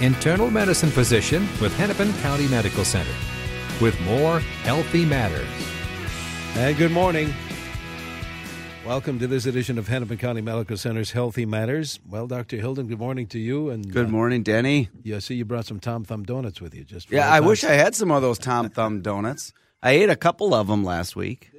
internal medicine physician with Hennepin County Medical Center, with more Healthy Matters. And good morning. Welcome to this edition of Hennepin County Medical Center's Healthy Matters. Well, Dr. Hilden, good morning to you. And Good uh, morning, Denny. Yeah, I see you brought some Tom Thumb donuts with you. Just for Yeah, I times. wish I had some of those Tom Thumb donuts. I ate a couple of them last week.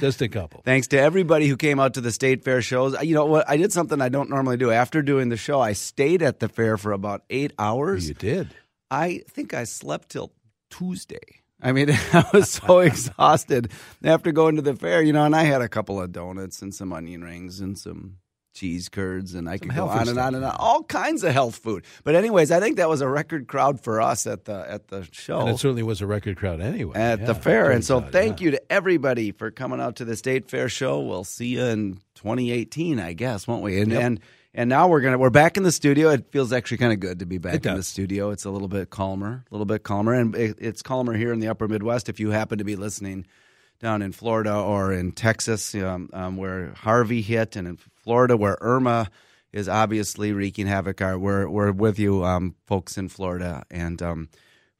Just a couple. Thanks to everybody who came out to the state fair shows. You know what? I did something I don't normally do. After doing the show, I stayed at the fair for about eight hours. You did. I think I slept till Tuesday. I mean, I was so exhausted after going to the fair, you know, and I had a couple of donuts and some onion rings and some cheese curds and I could go on and on and on. All kinds of health food. But anyways, I think that was a record crowd for us at the at the show And it certainly was a record crowd anyway. at Yeah, the fair. And so out, thank yeah. you to everybody for coming out to the State Fair show. We'll see you in 2018, I guess, won't we? And and and now we're gonna we're back in the studio. It feels actually kind of good to be back in the studio. It's a little bit calmer, a little bit calmer, and it, it's calmer here in the Upper Midwest. If you happen to be listening down in Florida or in Texas, um, um, where Harvey hit, and in Florida where Irma is obviously wreaking havoc. Our, we're we're with you, um, folks in Florida, and um,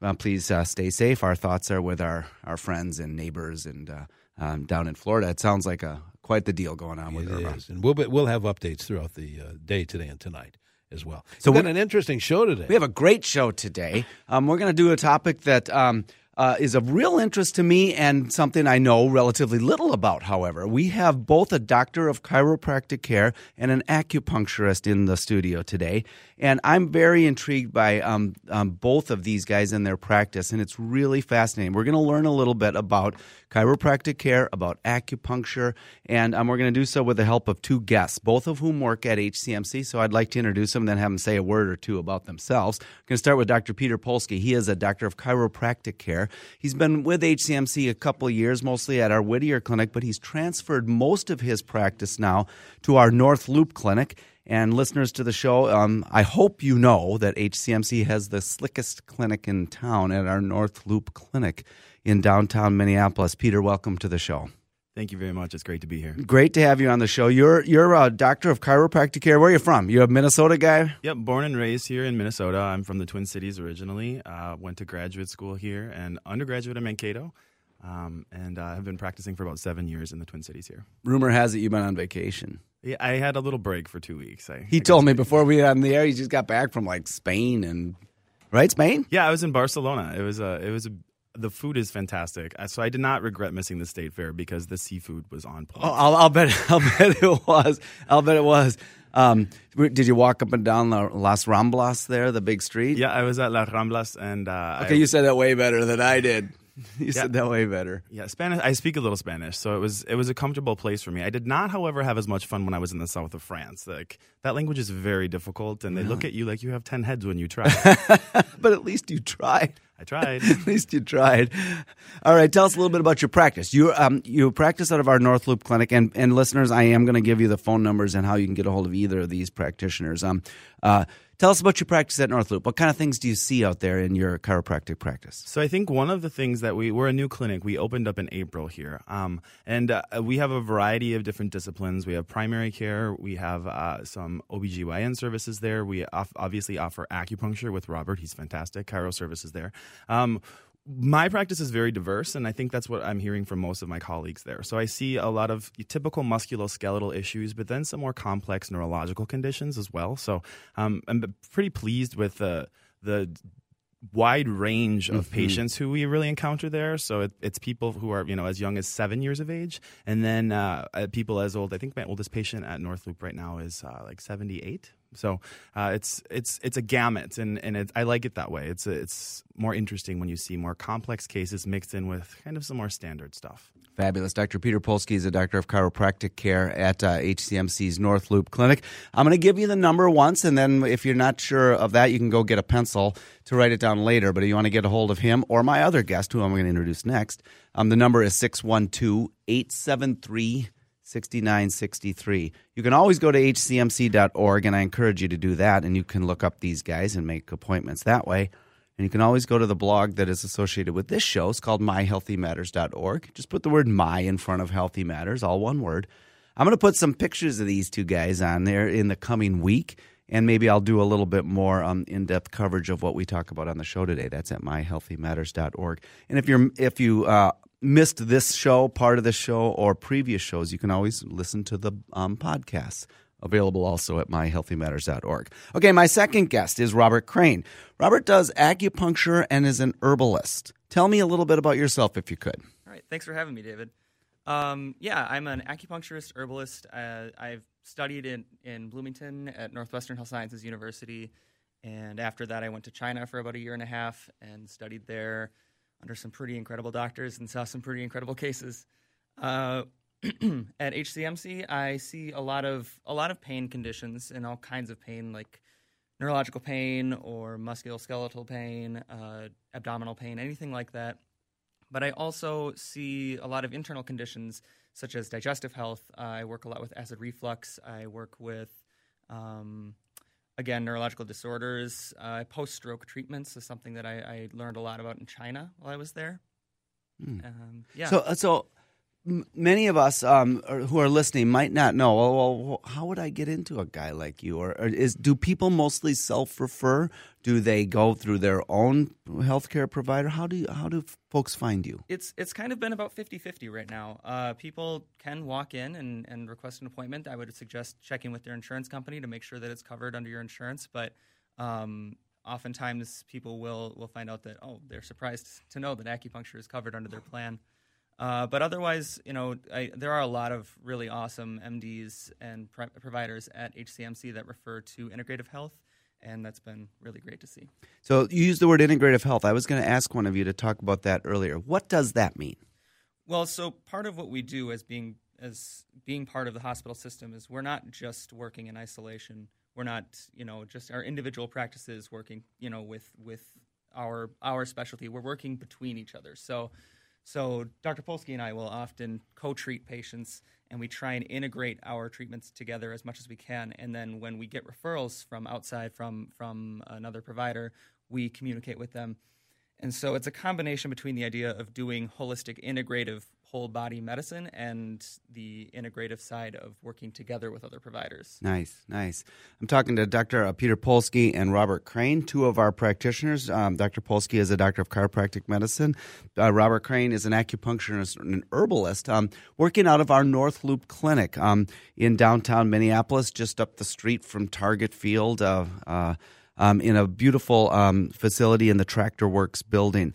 uh, please uh, stay safe. Our thoughts are with our, our friends and neighbors and uh, um, down in Florida. It sounds like a quite the deal going on with It Irma. is. And we'll, be, we'll have updates throughout the uh, day today and tonight as well. So So, we've got an interesting show today. We have a great show today. Um, we're going to do a topic that um, uh, is of real interest to me and something I know relatively little about, however. We have both a doctor of chiropractic care and an acupuncturist in the studio today. And I'm very intrigued by um, um, both of these guys and their practice, and it's really fascinating. We're going to learn a little bit about chiropractic care, about acupuncture, and um, we're going to do so with the help of two guests, both of whom work at HCMC. So I'd like to introduce them and then have them say a word or two about themselves. I'm going to start with Dr. Peter Polsky. He is a doctor of chiropractic care. He's been with HCMC a couple years, mostly at our Whittier clinic, but he's transferred most of his practice now to our North Loop clinic. And listeners to the show, um, I hope you know that HCMC has the slickest clinic in town at our North Loop clinic in downtown Minneapolis. Peter, welcome to the show. Thank you very much. It's great to be here. Great to have you on the show. You're you're a doctor of chiropractic care. Where are you from? You're a Minnesota guy. Yep, born and raised here in Minnesota. I'm from the Twin Cities originally. Uh, went to graduate school here and undergraduate in Mankato, um, and uh, have been practicing for about seven years in the Twin Cities here. Rumor has it you've been on vacation. Yeah, I had a little break for two weeks. I, He I told me before we were on the air he just got back from like Spain and right Spain. Yeah, I was in Barcelona. It was a. It was a. The food is fantastic. So I did not regret missing the state fair because the seafood was on point. Oh, I'll, I'll bet I'll bet it was. I'll bet it was. Um, did you walk up and down the Las Ramblas there, the big street? Yeah, I was at Las Ramblas and uh, Okay, I, you said that way better than I did. You Yeah. said that way better. Yeah, Spanish. I speak a little Spanish, so it was it was a comfortable place for me. I did not, however, have as much fun when I was in the south of France. Like that language is very difficult, and they look at you like you have ten heads when you try. But at least you tried. I tried. At least you tried. All right, tell us a little bit about your practice. You um you practice out of our North Loop clinic, and and listeners, I am going to give you the phone numbers and how you can get a hold of either of these practitioners. Um, uh, tell us about your practice at North Loop. What kind of things do you see out there in your chiropractic practice? So I think one of the things that we we're a new clinic. We opened up in April here, um, and uh, we have a variety of different disciplines. We have primary care. We have uh, some OBGYN services there. We off- obviously offer acupuncture with Robert. He's fantastic. Chiro services there. Um, my practice is very diverse, and I think that's what I'm hearing from most of my colleagues there. So I see a lot of typical musculoskeletal issues, but then some more complex neurological conditions as well. So um, I'm pretty pleased with the the wide range of mm-hmm. patients who we really encounter there. So it, it's people who are you know as young as seven years of age, and then uh, uh people as old. I think my oldest patient at North Loop right now is uh, like seventy eight. So uh, it's it's it's a gamut, and and I like it that way. It's it's more interesting when you see more complex cases mixed in with kind of some more standard stuff. Fabulous. Dr. Peter Polsky is a doctor of chiropractic care at uh, HCMC's North Loop Clinic. I'm going to give you the number once, and then if you're not sure of that, you can go get a pencil to write it down later. But if you want to get a hold of him or my other guest, who I'm going to introduce next, um, the number is 612 873 6963. You can always go to hcmc.org, and I encourage you to do that, and you can look up these guys and make appointments that way. And you can always go to the blog that is associated with this show. It's called myhealthymatters.org. Just put the word my in front of Healthy Matters, all one word. I'm going to put some pictures of these two guys on there in the coming week, and maybe I'll do a little bit more um, in-depth coverage of what we talk about on the show today. That's at myhealthymatters.org. And if you're if you uh, missed this show, part of this show, or previous shows, you can always listen to the um, podcasts available also at myhealthymatters.org. Okay, my second guest is Robert Crane. Robert does acupuncture and is an herbalist. Tell me a little bit about yourself if you could. All right, thanks for having me, David. Um, yeah, I'm an acupuncturist, herbalist. Uh, I've studied in, in Bloomington at Northwestern Health Sciences University. And after that, I went to China for about a year and a half and studied there under some pretty incredible doctors and saw some pretty incredible cases. Uh, at HCMC, I see a lot of a lot of pain conditions and all kinds of pain, like neurological pain or musculoskeletal pain, uh, abdominal pain, anything like that. But I also see a lot of internal conditions such as digestive health. I work a lot with acid reflux. I work with um, again neurological disorders. Uh, Post stroke treatments is something that I, I, learned a lot about in China while I was there. Mm. Um, yeah. So so many of us um, who are listening might not know. Well, well, how would I get into a guy like you? Or, or is do people mostly self-refer? Do they go through their own healthcare provider? How do you, how do folks find you? It's it's kind of been about 50-50 right now. Uh, people can walk in and, and request an appointment. I would suggest checking with their insurance company to make sure that it's covered under your insurance. But um, oftentimes people will will find out that oh they're surprised to know that acupuncture is covered under their plan. Uh, but otherwise, you know, I, there are a lot of really awesome MDs and pro- providers at HCMC that refer to integrative health, and that's been really great to see. So you use the word integrative health. I was going to ask one of you to talk about that earlier. What does that mean? Well, so part of what we do as being as being part of the hospital system is we're not just working in isolation. We're not, you know, just our individual practices working, you know, with with our our specialty. We're working between each other. So so Dr. Polsky and I will often co-treat patients, and we try and integrate our treatments together as much as we can. And then when we get referrals from outside from from another provider, we communicate with them. And so it's a combination between the idea of doing holistic integrative whole body medicine and the integrative side of working together with other providers. Nice, nice. I'm talking to Dr. Uh, Peter Polsky and Robert Crane, two of our practitioners. Um, Dr. Polsky is a doctor of chiropractic medicine. Uh, Robert Crane is an acupuncturist and an herbalist um, working out of our North Loop Clinic um, in downtown Minneapolis, just up the street from Target Field. Uh, uh um, in a beautiful um, facility in the Tractor Works building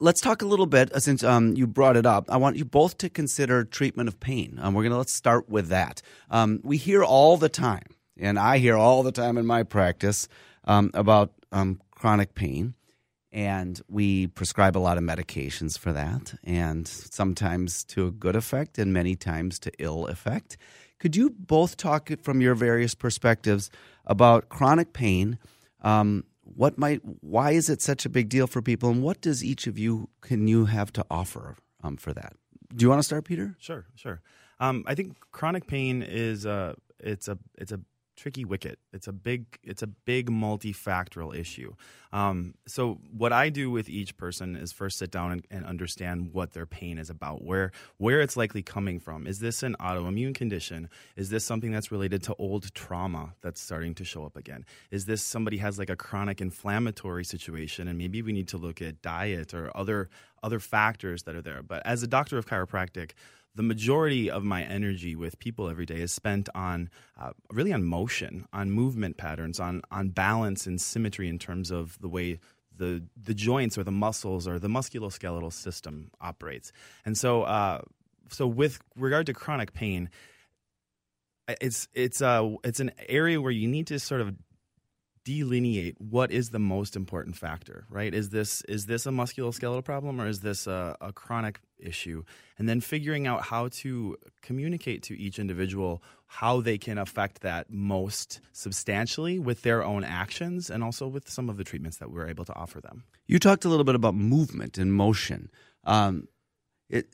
let's talk a little bit uh, since um, you brought it up. I want you both to consider treatment of pain. Um, we're gonna let's start with that. Um, we hear all the time, and I hear all the time in my practice um, about um, chronic pain, and we prescribe a lot of medications for that, and sometimes to a good effect, and many times to ill effect. Could you both talk from your various perspectives about chronic pain? What might why is it such a big deal for people? And what does each of you can you have to offer um, for that? Do you want to start peter? Sure sure. Um, i think chronic pain is a it's a it's a tricky wicket. It's a big it's a big multifactorial issue. Um, so what I do with each person is first sit down and, and, understand what their pain is about, where where it's likely coming from. Is this an autoimmune condition? Is this something that's related to old trauma that's starting to show up again? Is this somebody has like a chronic inflammatory situation and maybe we need to look at diet or other other factors that are there. But as a doctor of chiropractic, the majority of my energy with people every day is spent on uh, really on motion, on movement patterns, on on balance and symmetry in terms of the way the the joints or the muscles or the musculoskeletal system operates. And so, uh, so with regard to chronic pain, it's it's uh it's an area where you need to sort of delineate what is the most important factor, right? Is this is this a musculoskeletal problem or is this a, a, chronic issue? And then figuring out how to communicate to each individual how they can affect that most substantially with their own actions and also with some of the treatments that we're able to offer them. You talked a little bit about movement and motion. Um, it,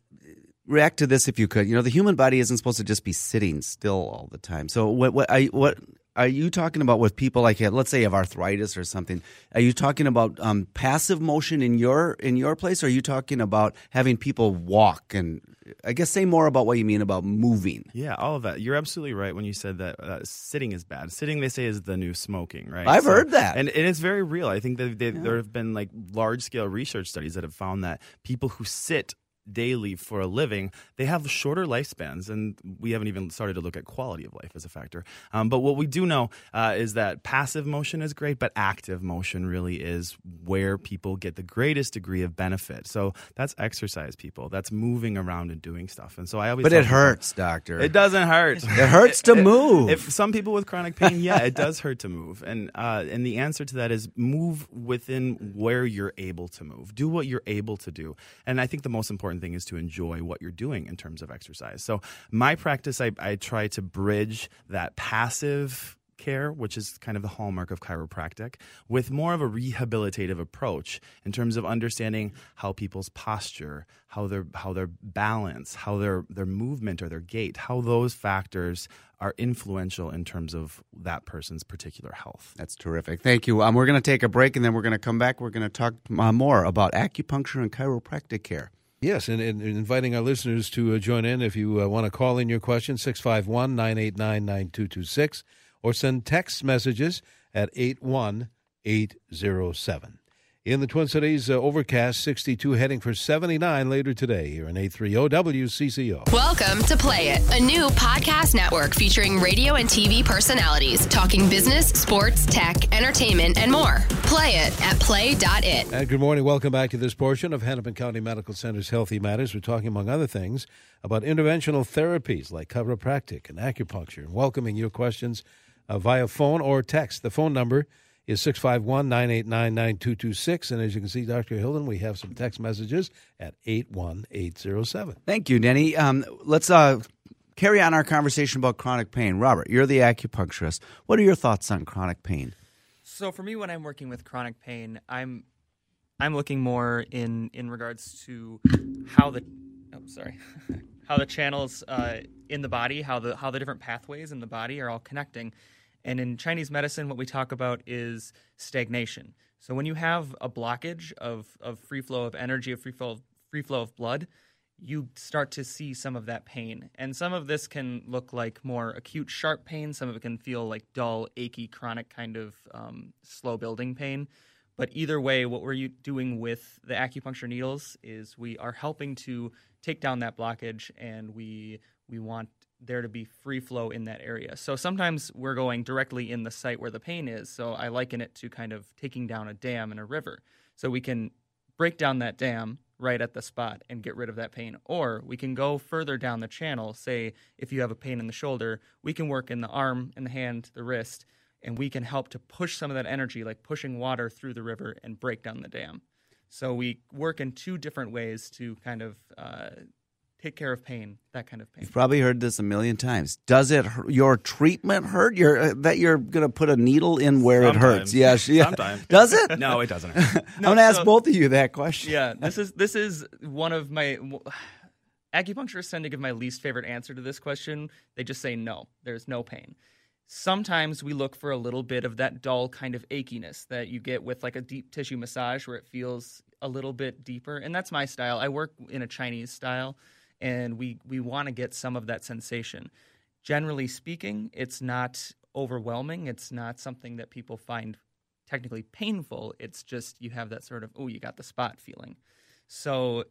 react to this if you could. You know, the human body isn't supposed to just be sitting still all the time. So what what I, what are you talking about with people like let's say you have arthritis or something are you talking about um, passive motion in your in your place or are you talking about having people walk and i guess say more about what you mean about moving? Yeah all of that. You're absolutely right when you said that uh, sitting is bad. Sitting they say is the new smoking right? I've so, heard that. and, and, it's very real. I think that yeah. there have been like large scale research studies that have found that people who sit daily for a living, they have shorter lifespans, and we haven't even started to look at quality of life as a factor. Um, but what we do know uh, is that passive motion is great, but active motion really is where people get the greatest degree of benefit. So that's exercise, people. That's moving around and doing stuff. And so I always, but it hurts, people, doctor. It doesn't hurt. it hurts to move. If some people with chronic pain, yeah, it does hurt to move, and uh, and the answer to that is move within where you're able to move. Do what you're able to do, and I think the most important important thing is to enjoy what you're doing in terms of exercise. So, my practice, I, I try to bridge that passive care, which is kind of the hallmark of chiropractic, with more of a rehabilitative approach in terms of understanding how people's posture, how their how their balance, how their their movement or their gait, how those factors are influential in terms of that person's particular health. That's terrific. Thank you. Um, we're going to take a break and then we're going to come back. We're going to talk uh, more about acupuncture and chiropractic care. Yes, and, and, inviting our listeners to uh, join in if you uh, want to call in your question, 651 989 9226, or send text messages at 81807. In the Twin Cities, uh, overcast 62, heading for 79 later today here in 830 WCCO. Welcome to Play It, a new podcast network featuring radio and TV personalities talking business, sports, tech, entertainment, and more. Play it at play.it. And good morning. Welcome back to this portion of Hennepin County Medical Center's Healthy Matters. We're talking, among other things, about interventional therapies like chiropractic and acupuncture. and Welcoming your questions uh, via phone or text. The phone number is 651 989 9226. And as you can see, Dr. Hilden, we have some text messages at 81807. Thank you, Denny. Um, let's uh, carry on our conversation about chronic pain. Robert, you're the acupuncturist. What are your thoughts on chronic pain? So, for me, when I'm working with chronic pain, I'm I'm looking more in in regards to how the oh sorry how the channels uh, in the body, how the how the different pathways in the body are all connecting. And in Chinese medicine, what we talk about is stagnation. So when you have a blockage of, of free flow of energy, of free flow, free flow of blood, you start to see some of that pain. And some of this can look like more acute, sharp pain. Some of it can feel like dull, achy, chronic kind of um, slow building pain. But either way, what we're doing with the acupuncture needles is we are helping to take down that blockage and we we want there to be free flow in that area. So sometimes we're going directly in the site where the pain is. So I liken it to kind of taking down a dam in a river. So we can break down that dam right at the spot and get rid of that pain. Or we can go further down the channel. Say, if you have a pain in the shoulder, we can work in the arm, in the hand, the wrist, and we can help to push some of that energy, like pushing water through the river and break down the dam. So we work in two different ways to kind of uh, take care of pain, that kind of pain. You've probably heard this a million times. Does it your treatment hurt? Your uh, that you're going to put a needle in where Sometimes. it hurts? Yes, yeah. Sometimes. Does it? no, it doesn't. no, I'm going to ask so, both of you that question. Yeah, this is this is one of my acupuncturists tend to give my least favorite answer to this question. They just say no. There's no pain. sometimes we look for a little bit of that dull kind of achiness that you get with like a deep tissue massage where it feels a little bit deeper. And that's my style. I work in a Chinese style and we, we want to get some of that sensation. Generally speaking, it's not overwhelming. It's not something that people find technically painful. It's just you have that sort of, oh, you got the spot feeling. So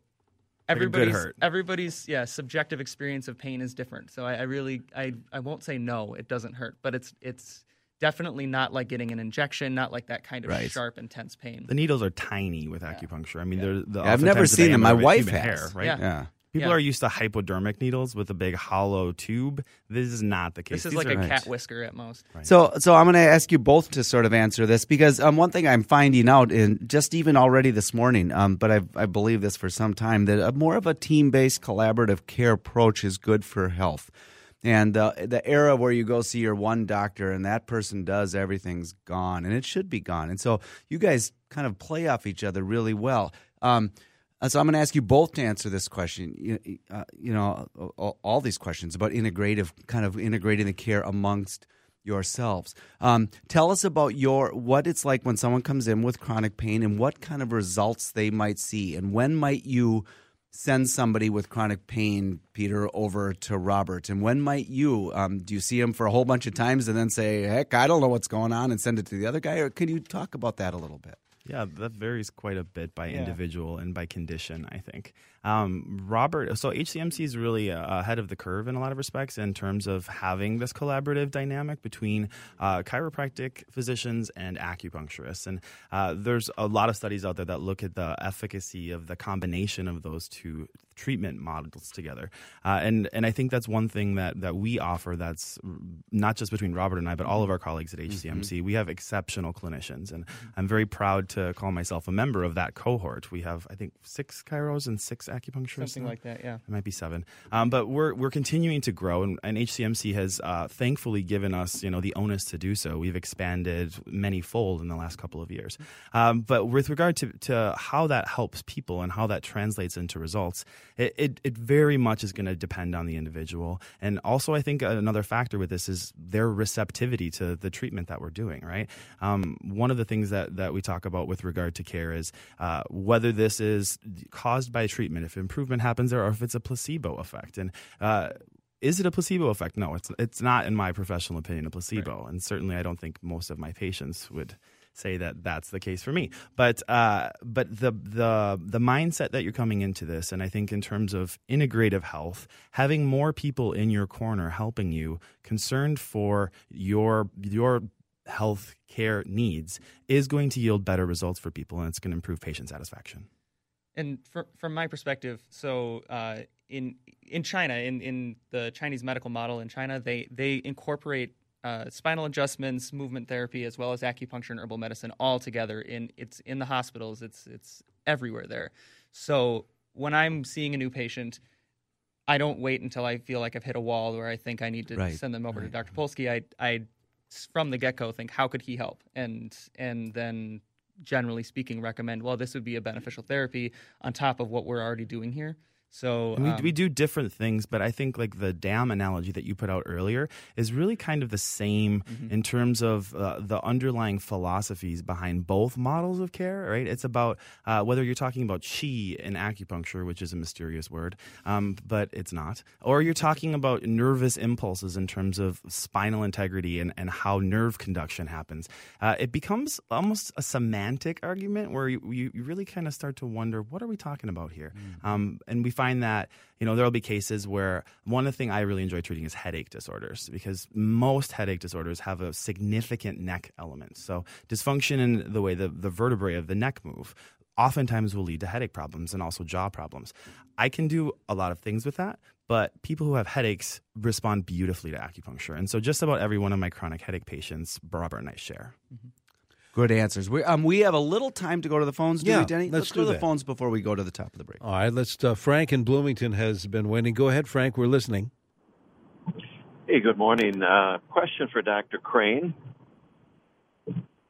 everybody's hurt. everybody's yeah subjective experience of pain is different. So I, I really I I won't say no, it doesn't hurt, but it's it's definitely not like getting an injection, not like that kind of Right. sharp, intense pain. The needles are tiny with acupuncture. I mean, they're the. Yeah, I've never seen them. My diameter wife has. hair, right? Yeah. Yeah. People Yeah. are used to hypodermic needles with a big hollow tube. This is not the case. This is These like are- a cat whisker at most. So, so I'm going to ask you both to sort of answer this because um, one thing I'm finding out, in just even already this morning, um, but I've, I believe this for some time, that a, more of a team-based collaborative care approach is good for health. And uh, the era where you go see your one doctor and that person does everything's gone, and it should be gone. And so you guys kind of play off each other really well. Um, uh, so I'm going to ask you both to answer this question. You, uh, you know, all, all these questions about integrative, kind of integrating the care amongst yourselves. Um, tell us about your what it's like when someone comes in with chronic pain and what kind of results they might see, and when might you send somebody with chronic pain, Peter, over to Robert, and when might you um, do you see him for a whole bunch of times and then say, "Heck, I don't know what's going on," and send it to the other guy, or can you talk about that a little bit? Yeah, that varies quite a bit by individual and by condition, I think. Um, Robert, so HCMC is really uh, ahead of the curve in a lot of respects in terms of having this collaborative dynamic between uh, chiropractic physicians and acupuncturists. And uh, there's a lot of studies out there that look at the efficacy of the combination of those two treatment models together. Uh, and, and I think that's one thing that, that we offer that's not just between Robert and I, but all of our colleagues at HCMC. We have exceptional clinicians, and I'm very proud to call myself a member of that cohort. We have, I think, six chiros and six Something now. like that, yeah. It might be seven, um, but we're we're continuing to grow, and, and HCMC has uh, thankfully given us you know the onus to do so. We've expanded many fold in the last couple of years. Um, but with regard to, to how that helps people and how that translates into results, it it, it very much is going to depend on the individual, and also I think another factor with this is their receptivity to the treatment that we're doing. Right, um, one of the things that that we talk about with regard to care is uh, whether this is caused by treatment, if improvement happens there, or if it's a placebo effect. And uh, is it a placebo effect? No, it's it's not, in my professional opinion, a placebo. And certainly, I don't think most of my patients would say that that's the case for me. But uh, but the the the mindset that you're coming into this, and I think in terms of integrative health, having more people in your corner helping you, concerned for your your health care needs, is going to yield better results for people, and it's going to improve patient satisfaction. And fr- from my perspective, so uh, in in China, in, in the Chinese medical model in China, they they incorporate uh, spinal adjustments, movement therapy, as well as acupuncture and herbal medicine all together. In it's in the hospitals. It's it's everywhere there. So when I'm seeing a new patient, I don't wait until I feel like I've hit a wall where I think I need to Right, send them over to Dr. Polsky. I I from the get go think how could he help, and and then generally speaking recommend well this would be a beneficial therapy on top of what we're already doing here. So And we, um, we do different things, but I think like the dam analogy that you put out earlier is really kind of the same Mm-hmm. in terms of uh, the underlying philosophies behind both models of care, right? It's about uh, whether you're talking about chi in acupuncture, which is a mysterious word, um, but it's not, or you're talking about nervous impulses in terms of spinal integrity and, and how nerve conduction happens. Uh, it becomes almost a semantic argument where you, you, you really kind of start to wonder, what are we talking about here? Um, and we find that you know there will be cases where one of the things I really enjoy treating is headache disorders because most headache disorders have a significant neck element. So dysfunction in the way the, the vertebrae of the neck move oftentimes will lead to headache problems and also jaw problems. I can do a lot of things with that, but people who have headaches respond beautifully to acupuncture. And so just about every one of my chronic headache patients, Robert and I share. Mm-hmm. Good answers. We um we have a little time to go to the phones. Do Yeah, we, Denny? let's go do to the that. phones before we go to the top of the break. All right, let's. Uh, Frank in Bloomington has been waiting. Go ahead, Frank. We're listening. Hey, good morning. Uh, question for Dr. Crane.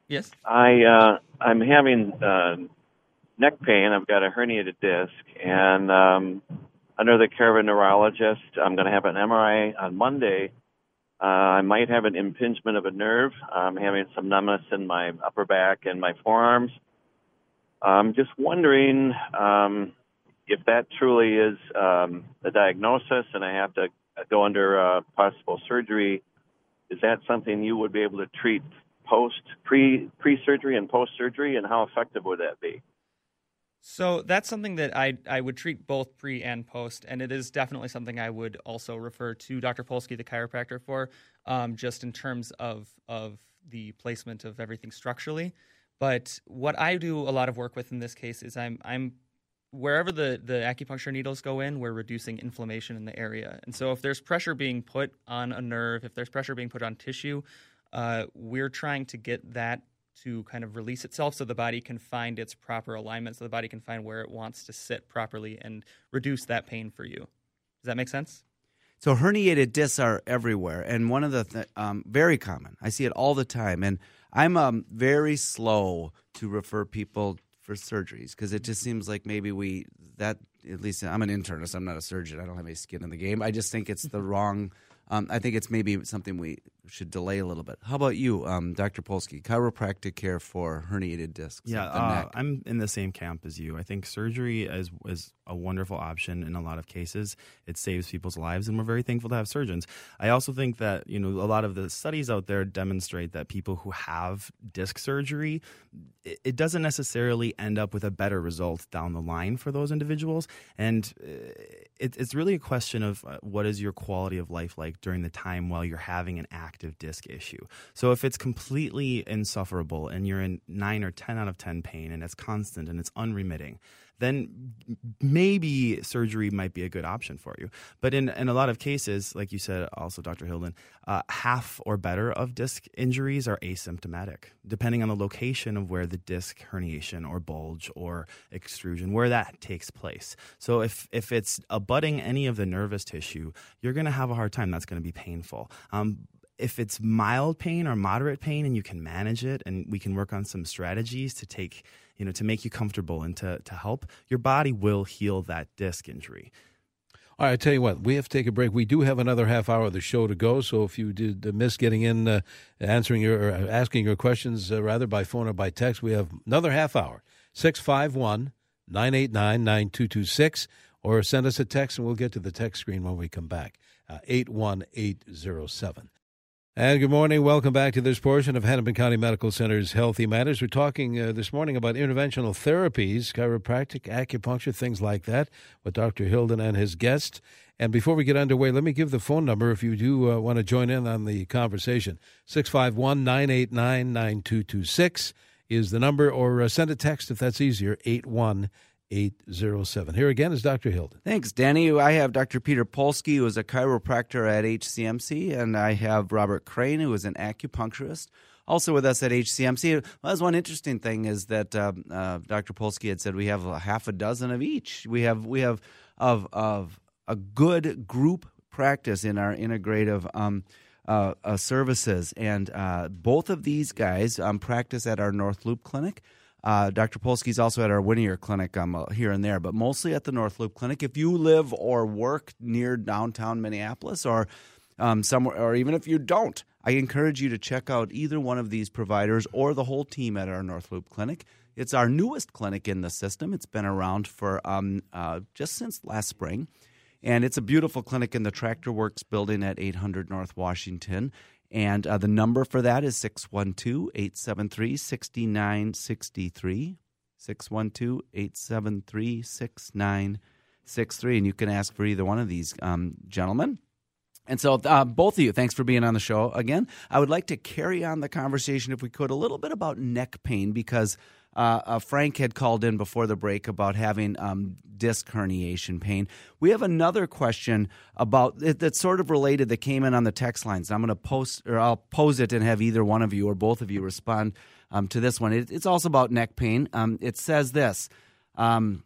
yes. I uh, I'm having uh, neck pain. I've got a herniated disc, and um, under the care of a neurologist, I'm going to have an MRI on Monday. Uh, I might have an impingement of a nerve. I'm having some numbness in my upper back and my forearms. I'm just wondering um, if that truly is um, the diagnosis and I have to go under uh, possible surgery. Is that something you would be able to treat post, pre, pre surgery and post surgery, and how effective would that be? So that's something that I I would treat both pre and post, and it is definitely something I would also refer to Dr. Polsky, the chiropractor, for, um, just in terms of of the placement of everything structurally. But what I do a lot of work with in this case is I'm I'm wherever the the acupuncture needles go in, we're reducing inflammation in the area. And so if there's pressure being put on a nerve, if there's pressure being put on tissue, uh, we're trying to get that to kind of release itself so the body can find its proper alignment, so the body can find where it wants to sit properly and reduce that pain for you. Does that make sense? So herniated discs are everywhere, and one of the th- um, very common. I see it all the time, and I'm um, very slow to refer people for surgeries because it just seems like maybe we that at least I'm an internist. I'm not a surgeon. I don't have any skin in the game. I just think it's the wrong um, I think it's maybe something we should delay a little bit. How about you, um, Dr. Polsky, chiropractic care for herniated discs? Yeah, uh, I'm in the same camp as you. I think surgery is is a wonderful option in a lot of cases. It saves people's lives, and we're very thankful to have surgeons. I also think that you know a lot of the studies out there demonstrate that people who have disc surgery, it, it doesn't necessarily end up with a better result down the line for those individuals, and uh, it, it's really a question of uh, what is your quality of life like during the time while you're having an active disc issue. So if it's completely insufferable and you're in nine or ten out of ten pain and it's constant and it's unremitting then maybe surgery might be a good option for you. But in, in a lot of cases, like you said, also, Dr. Hilden, uh, half or better of disc injuries are asymptomatic, depending on the location of where the disc herniation or bulge or extrusion, where that takes place. So if, if it's abutting any of the nervous tissue, you're going to have a hard time. That's going to be painful. Um, if it's mild pain or moderate pain and you can manage it and we can work on some strategies to take you know, to make you comfortable and to, to help, your body will heal that disc injury. All right, I tell you what, we have to take a break. We do have another half hour of the show to go. So if you did miss getting in, uh, answering your, or asking your questions, uh, rather by phone or by text, we have another half hour. 651 989 9226, or send us a text and we'll get to the text screen when we come back. Uh, 81807. And good morning. Welcome back to this portion of Hennepin County Medical Center's Healthy Matters. We're talking uh, this morning about interventional therapies, chiropractic, acupuncture, things like that, with Dr. Hilden and his guest. And before we get underway, let me give the phone number if you do uh, want to join in on the conversation. 651 989 9226 is the number, or uh, send a text if that's easier, 81 807. Here again is Dr. Hilden. Thanks, Danny. I have Dr. Peter Polsky, who is a chiropractor at HCMC, and I have Robert Crane, who is an acupuncturist. Also with us at HCMC. Well, that's one interesting thing is that uh, uh, Dr. Polsky had said we have a half a dozen of each. We have we have of of a good group practice in our integrative um, uh, uh services, and uh, both of these guys um, practice at our North Loop Clinic. Uh, Dr. Polsky's also at our Whittier Clinic um, uh, here and there, but mostly at the North Loop Clinic. If you live or work near downtown Minneapolis or um, somewhere, or even if you don't, I encourage you to check out either one of these providers or the whole team at our North Loop Clinic. It's our newest clinic in the system. It's been around for um, uh, just since last spring. And it's a beautiful clinic in the Tractor Works building at 800 North Washington. And uh, the number for that is 612 873 6963. 612 873 6963. And you can ask for either one of these um, gentlemen. And so, uh, both of you, thanks for being on the show again. I would like to carry on the conversation, if we could, a little bit about neck pain because uh, uh, Frank had called in before the break about having um, disc herniation pain. We have another question about that's sort of related that came in on the text lines. I'm going to post or I'll pose it and have either one of you or both of you respond um, to this one. It, it's also about neck pain. Um, it says this. Um,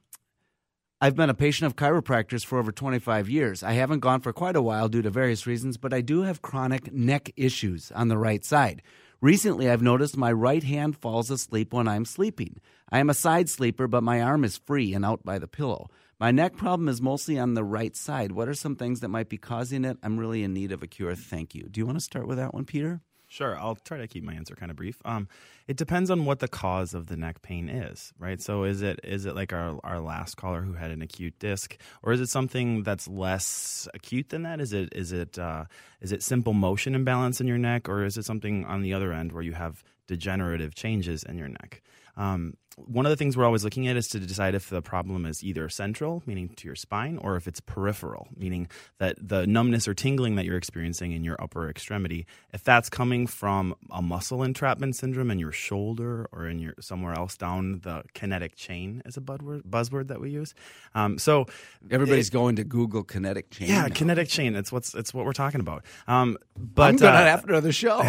I've been a patient of chiropractors for over 25 years. I haven't gone for quite a while due to various reasons, but I do have chronic neck issues on the right side. Recently, I've noticed my right hand falls asleep when I'm sleeping. I am a side sleeper, but my arm is free and out by the pillow. My neck problem is mostly on the right side. What are some things that might be causing it? I'm really in need of a cure. Thank you. Do you want to start with that one, Peter? Sure, I'll try to keep my answer kind of brief. Um, it depends on what the cause of the neck pain is, right? So is it is it like our our last caller who had an acute disc, or is it something that's less acute than that? Is it is it uh, is it simple motion imbalance in your neck, or is it something on the other end where you have degenerative changes in your neck? Um, one of the things we're always looking at is to decide if the problem is either central, meaning to your spine, or if it's peripheral, meaning that the numbness or tingling that you're experiencing in your upper extremity, if that's coming from a muscle entrapment syndrome in your shoulder or in your somewhere else down the kinetic chain is a buzzword, buzzword that we use. Um, so everybody's it, going to Google kinetic chain. Yeah, now. kinetic chain. It's what's it's what we're talking about. Um, but I'm gonna uh, after the show.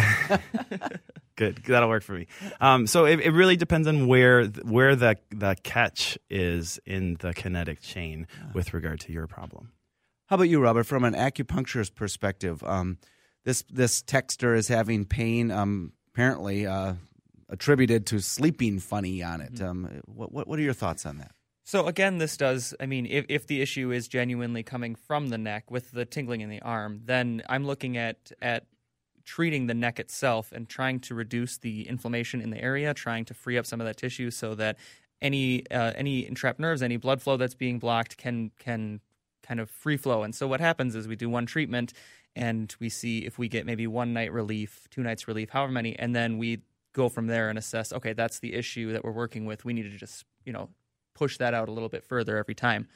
Good, that'll work for me. Um, so it, it, really depends on where where the the catch is in the kinetic chain with regard to your problem. How about you, Robert? From an acupuncturist perspective, um, this this texter is having pain. Um, apparently, uh, attributed to sleeping funny on it. Mm-hmm. Um, what, what what are your thoughts on that? So again, this does. I mean, if if the issue is genuinely coming from the neck with the tingling in the arm, then I'm looking at at treating the neck itself and trying to reduce the inflammation in the area, trying to free up some of that tissue so that any uh, any entrapped nerves, any blood flow that's being blocked can can kind of free flow. And so what happens is we do one treatment and we see if we get maybe one night relief, two nights relief, however many, and then we go from there and assess. Okay, that's the issue that we're working with. We need to just you know push that out a little bit further every time.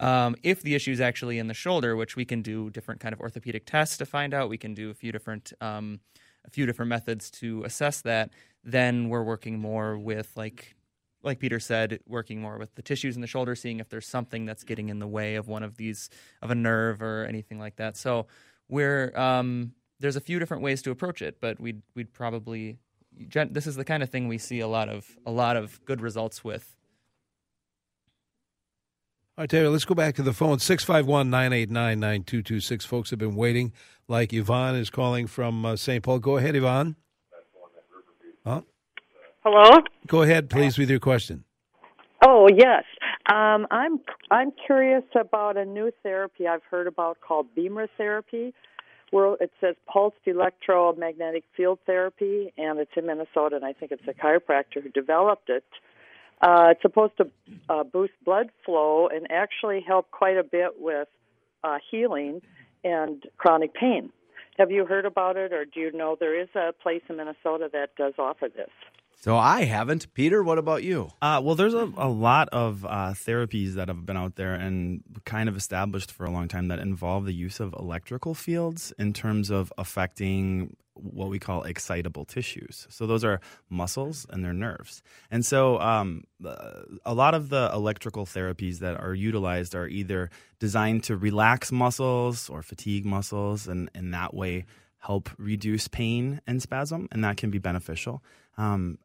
Um, if the issue is actually in the shoulder, which we can do different kind of orthopedic tests to find out, we can do a few different um, a few different methods to assess that. Then we're working more with like like Peter said, working more with the tissues in the shoulder, seeing if there's something that's getting in the way of one of these of a nerve or anything like that. So we're um, there's a few different ways to approach it, but we'd we'd probably this is the kind of thing we see a lot of a lot of good results with all right, David, let's go back to the phone. 651 989 9226. Folks have been waiting. Like Yvonne is calling from uh, St. Paul. Go ahead, Yvonne. Huh? Hello? Go ahead, please, with your question. Oh, yes. Um, I'm I'm curious about a new therapy I've heard about called BEMER therapy, where it says pulsed electromagnetic field therapy, and it's in Minnesota, and I think it's a chiropractor who developed it. Uh, it's supposed to uh, boost blood flow and actually help quite a bit with uh, healing and chronic pain. Have you heard about it, or do you know there is a place in Minnesota that does offer this? So I haven't. Peter, what about you? Uh, well, there's a, a lot of uh, therapies that have been out there and kind of established for a long time that involve the use of electrical fields in terms of affecting what we call excitable tissues. So those are muscles and their nerves. And so um, a lot of the electrical therapies that are utilized are either designed to relax muscles or fatigue muscles, and in that way help reduce pain and spasm, and that can be beneficial. Um,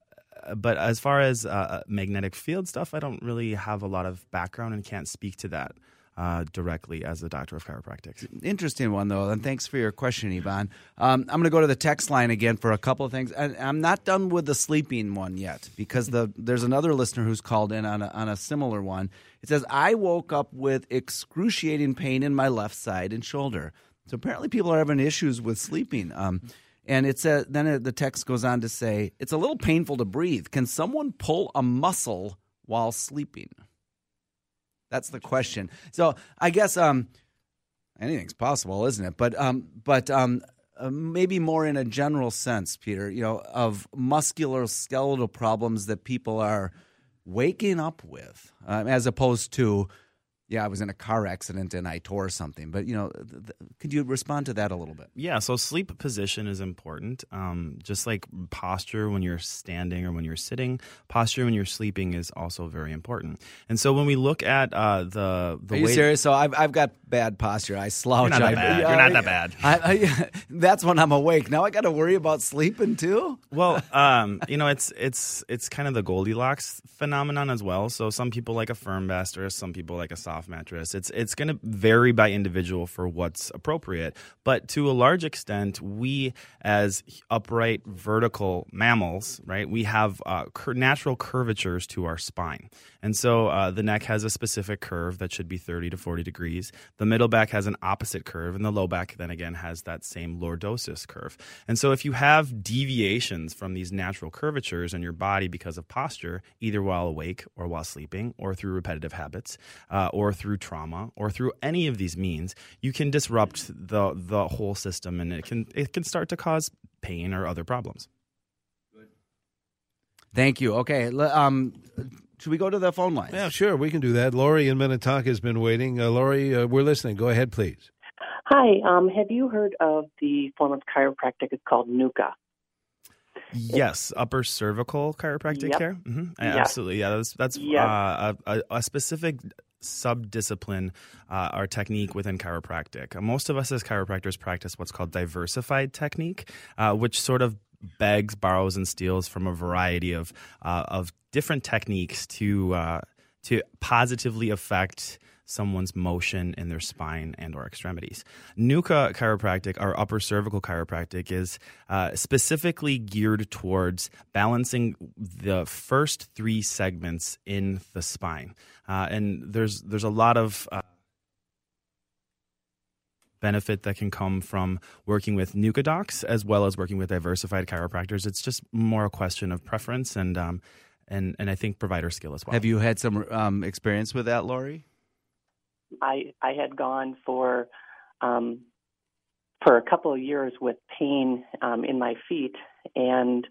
but as far as uh, magnetic field stuff, I don't really have a lot of background and can't speak to that. Uh, directly as a doctor of chiropractic. Interesting one, though, and thanks for your question, Yvonne. Um, I'm going to go to the text line again for a couple of things. And I'm not done with the sleeping one yet because the there's another listener who's called in on a, on a similar one. It says, I woke up with excruciating pain in my left side and shoulder. So apparently, people are having issues with sleeping. Um, and it's a, then the text goes on to say, it's a little painful to breathe. Can someone pull a muscle while sleeping? That's the question. So I guess um, anything's possible, isn't it? But um, but um, uh, maybe more in a general sense, Peter. You know, of muscular skeletal problems that people are waking up with, um, as opposed to yeah, I was in a car accident and I tore something. But you know, th- th- could you respond to that a little bit? Yeah. So sleep position is important. Um, just like posture when you're standing or when you're sitting, posture when you're sleeping is also very important. And so when we look at uh, the the are you way serious? So I've I've got bad posture. I slouch. You're not that I, bad. You're not that bad. I, I, that's when I'm awake. Now I got to worry about sleeping too. Well, um, you know, it's it's it's kind of the Goldilocks phenomenon as well. So some people like a firm mattress, some people like a soft mattress. It's it's going to vary by individual for what's appropriate, but to a large extent, we as upright vertical mammals, right? We have uh, cur- natural curvatures to our spine, and so uh, the neck has a specific curve that should be 30 to 40 degrees. The middle back has an opposite curve, and the low back then again has that same lordosis curve. And so if you have deviations from these natural curvatures in your body because of posture, either while awake or while sleeping, or through repetitive habits, uh, or through trauma, or through any of these means, you can disrupt the the whole system, and it can it can start to cause pain or other problems. Thank you. Okay, um, should we go to the phone line? Yeah, sure, we can do that. Lori in Minnetonka has been waiting. Uh, Lori, uh, we're listening. Go ahead, please. Hi. Um, have you heard of the form of chiropractic? It's called NUCCA. Yes, upper cervical chiropractic Yep. care. hmm Yep. Absolutely, yeah. That's that's Yep. uh, a, a, a specific subdiscipline uh, or technique within chiropractic. Most of us as chiropractors practice what's called diversified technique, uh, which sort of begs, borrows, and steals from a variety of uh, of different techniques to uh, to positively affect someone's motion in their spine and or extremities. NUCCA chiropractic our upper cervical chiropractic is uh, specifically geared towards balancing the first three segments in the spine. Uh, and there's there's a lot of uh, benefit that can come from working with NUCCA docs as well as working with diversified chiropractors. It's just more a question of preference and um, and and I think provider skill as well. Have you had some um, experience with that, Lori? I I had gone for um, for a couple of years with pain um, in my feet, and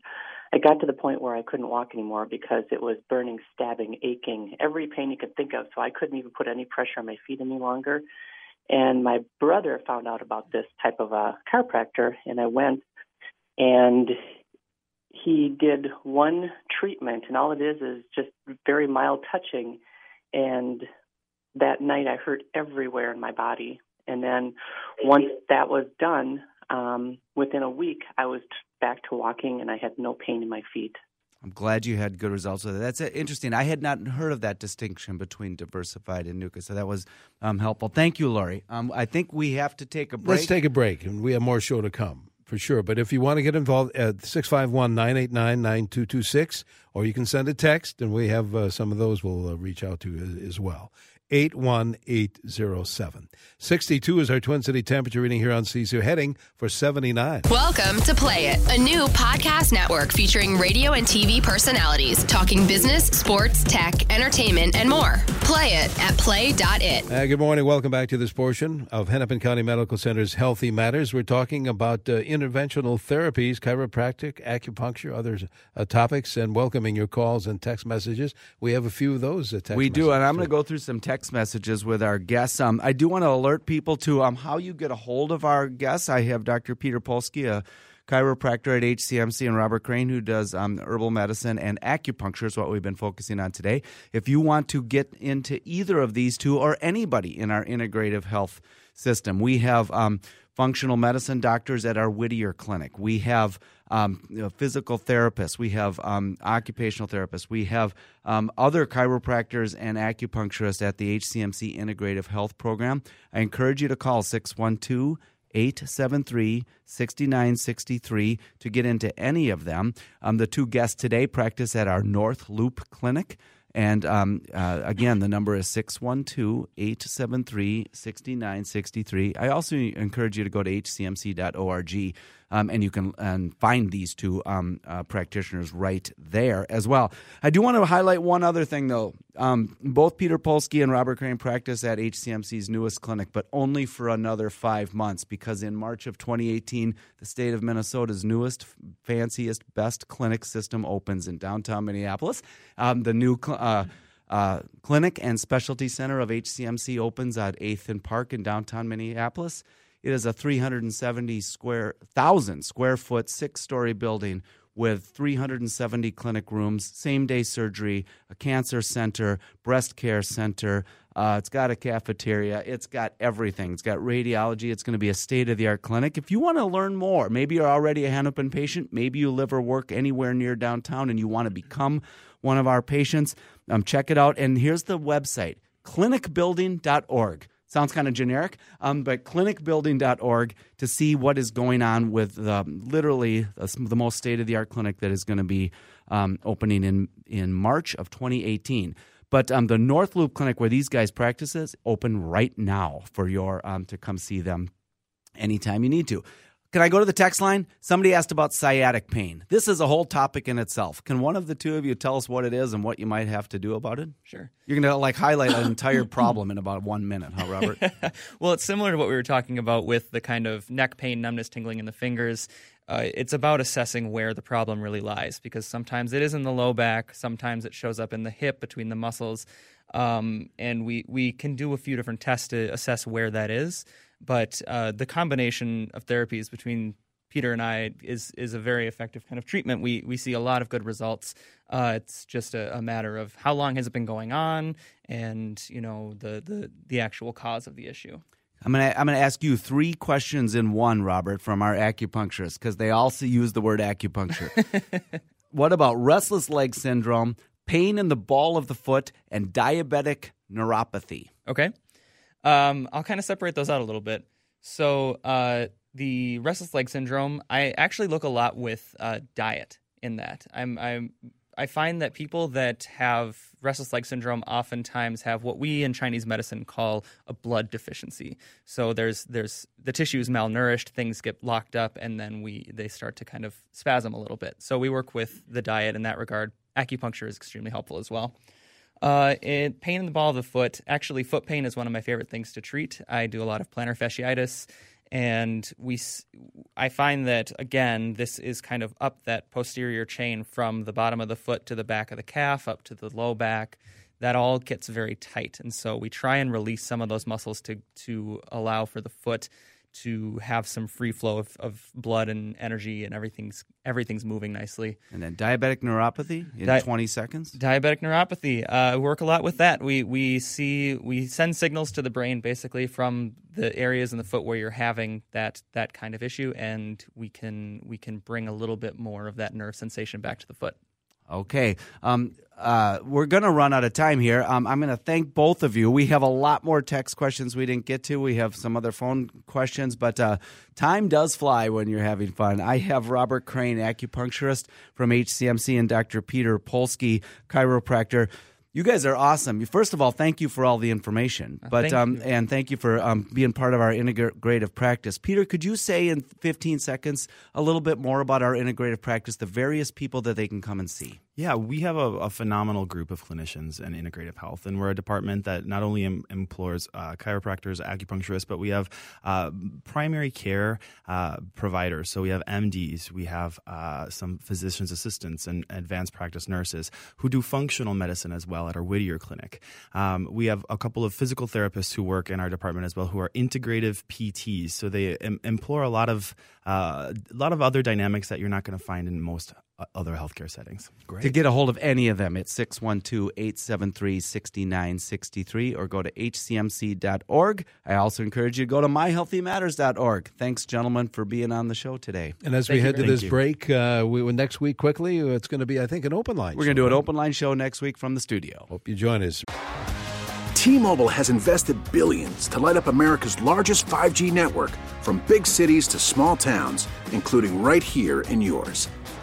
I got to the point where I couldn't walk anymore because it was burning, stabbing, aching, every pain you could think of. So I couldn't even put any pressure on my feet any longer. And my brother found out about this type of a chiropractor, and I went, and he did one treatment, and all it is is just very mild touching, and that night I hurt everywhere in my body. And then once that was done, um, within a week I was back to walking and I had no pain in my feet. I'm glad you had good results with it. That's uh, interesting. I had not heard of that distinction between diversified and NUCCA, so that was um, helpful. Thank you, Laurie. Um, I think we have to take a break. Let's take a break, and we have more show to come for sure. But if you want to get involved, at 651 989 9226, or you can send a text, and we have uh, some of those we'll uh, reach out to as, as well. 81807. 62 is our Twin City temperature reading here on CSU, heading for 79. Welcome to Play It, a new podcast network featuring radio and TV personalities talking business, sports, tech, entertainment, and more. Play it at play.it. Uh, good morning. Welcome back to this portion of Hennepin County Medical Center's Healthy Matters. We're talking about uh, interventional therapies, chiropractic, acupuncture, other uh, topics, and welcoming your calls and text messages. We have a few of those uh, text we do, and I'm going to go through some text messages with our guests. Um, I do want to alert people to um, how you get a hold of our guests. I have Dr. Peter Polsky, a chiropractor at HCMC, and Robert Crane, who does um, herbal medicine and acupuncture, is what we've been focusing on today. If you want to get into either of these two or anybody in our integrative health system, we have um, functional medicine doctors at our Whittier Clinic. We have um, you know, physical therapists. We have um, occupational therapists. We have um, other chiropractors and acupuncturists at the HCMC Integrative Health Program. I encourage you to call 612 873 6963 to get into any of them. Um, the two guests today practice at our North Loop Clinic. And um, uh, again, the number is 612 873 6963. I also encourage you to go to hcmc.org um, and you can um, find these two um, uh, practitioners right there as well. I do want to highlight one other thing, though. Um, both Peter Polsky and Robert Crane practice at HCMC's newest clinic, but only for another five months because in March of 2018, the state of Minnesota's newest, fanciest, best clinic system opens in downtown Minneapolis. Um, the new cl- uh, uh, clinic and specialty center of HCMC opens at 8th and Park in downtown Minneapolis. It is a 370 square thousand square foot six story building with 370 clinic rooms, same day surgery, a cancer center, breast care center. Uh, it's got a cafeteria. It's got everything. It's got radiology. It's going to be a state of the art clinic. If you want to learn more, maybe you're already a Hennepin patient, maybe you live or work anywhere near downtown and you want to become one of our patients, um, check it out. And here's the website clinicbuilding.org. Sounds kind of generic, um, but clinicbuilding.org to see what is going on with literally the, the most state of the art clinic that is going to be um, opening in, in March of 2018. But um, the North Loop Clinic, where these guys practices, open right now for your um, to come see them anytime you need to. Can I go to the text line? Somebody asked about sciatic pain. This is a whole topic in itself. Can one of the two of you tell us what it is and what you might have to do about it? Sure. You're going to like highlight an entire problem in about one minute, huh, Robert? well, it's similar to what we were talking about with the kind of neck pain, numbness, tingling in the fingers. Uh, it's about assessing where the problem really lies because sometimes it is in the low back, sometimes it shows up in the hip between the muscles. Um, and we, we can do a few different tests to assess where that is. But uh, the combination of therapies between Peter and I is is a very effective kind of treatment. We we see a lot of good results. Uh, it's just a, a, matter of how long has it been going on, and you know the the the actual cause of the issue. I'm gonna I'm gonna ask you three questions in one, Robert, from our acupuncturist because they also use the word acupuncture. what about restless leg syndrome, pain in the ball of the foot, and diabetic neuropathy? Okay. Um, I'll kind of separate those out a little bit. So, uh, the restless leg syndrome, I actually look a lot with uh, diet in that. I'm, I'm, I find that people that have restless leg syndrome oftentimes have what we in Chinese medicine call a blood deficiency. So there's there's the tissue is malnourished, things get locked up, and then we they start to kind of spasm a little bit. So we work with the diet in that regard. Acupuncture is extremely helpful as well. Uh, it, pain in the ball of the foot. Actually, foot pain is one of my favorite things to treat. I do a lot of plantar fasciitis, and we. I find that again, this is kind of up that posterior chain from the bottom of the foot to the back of the calf, up to the low back. That all gets very tight, and so we try and release some of those muscles to to allow for the foot to have some free flow of, of blood and energy and everything's everything's moving nicely. And then diabetic neuropathy in Di- 20 seconds. Diabetic neuropathy. Uh, work a lot with that. We we see we send signals to the brain basically from the areas in the foot where you're having that that kind of issue, and we can we can bring a little bit more of that nerve sensation back to the foot. Okay. Um, uh, we're going to run out of time here. Um, I'm going to thank both of you. We have a lot more text questions we didn't get to. We have some other phone questions, but uh, time does fly when you're having fun. I have Robert Crane, acupuncturist from HCMC, and Dr. Peter Polsky, chiropractor. You guys are awesome. First of all, thank you for all the information, uh, but um, you. and thank you for um, being part of our integrative practice. Peter, could you say in 15 seconds a little bit more about our integrative practice, the various people that they can come and see? Yeah, we have a, a, phenomenal group of clinicians in integrative health, and we're a department that not only em- employs uh, chiropractors, acupuncturists, but we have uh, primary care uh, providers. So we have MDs, we have uh, some physician's assistants, and advanced practice nurses who do functional medicine as well at our Whittier clinic. Um, we have a couple of physical therapists who work in our department as well, who are integrative PTs. So they em- employ a lot of uh, a lot of other dynamics that you're not going to find in most uh, other healthcare settings. Great. To get a hold of any of them, it's 612 873 6963 or go to hcmc.org. I also encourage you to go to myhealthymatters.org. Thanks, gentlemen, for being on the show today. And as Thank we head to this break, uh, we, next week quickly, it's going to be, I think, an open line. We're going to do an open line show next week from the studio. Hope you join us. T Mobile has invested billions to light up America's largest 5G network from big cities to small towns, including right here in yours.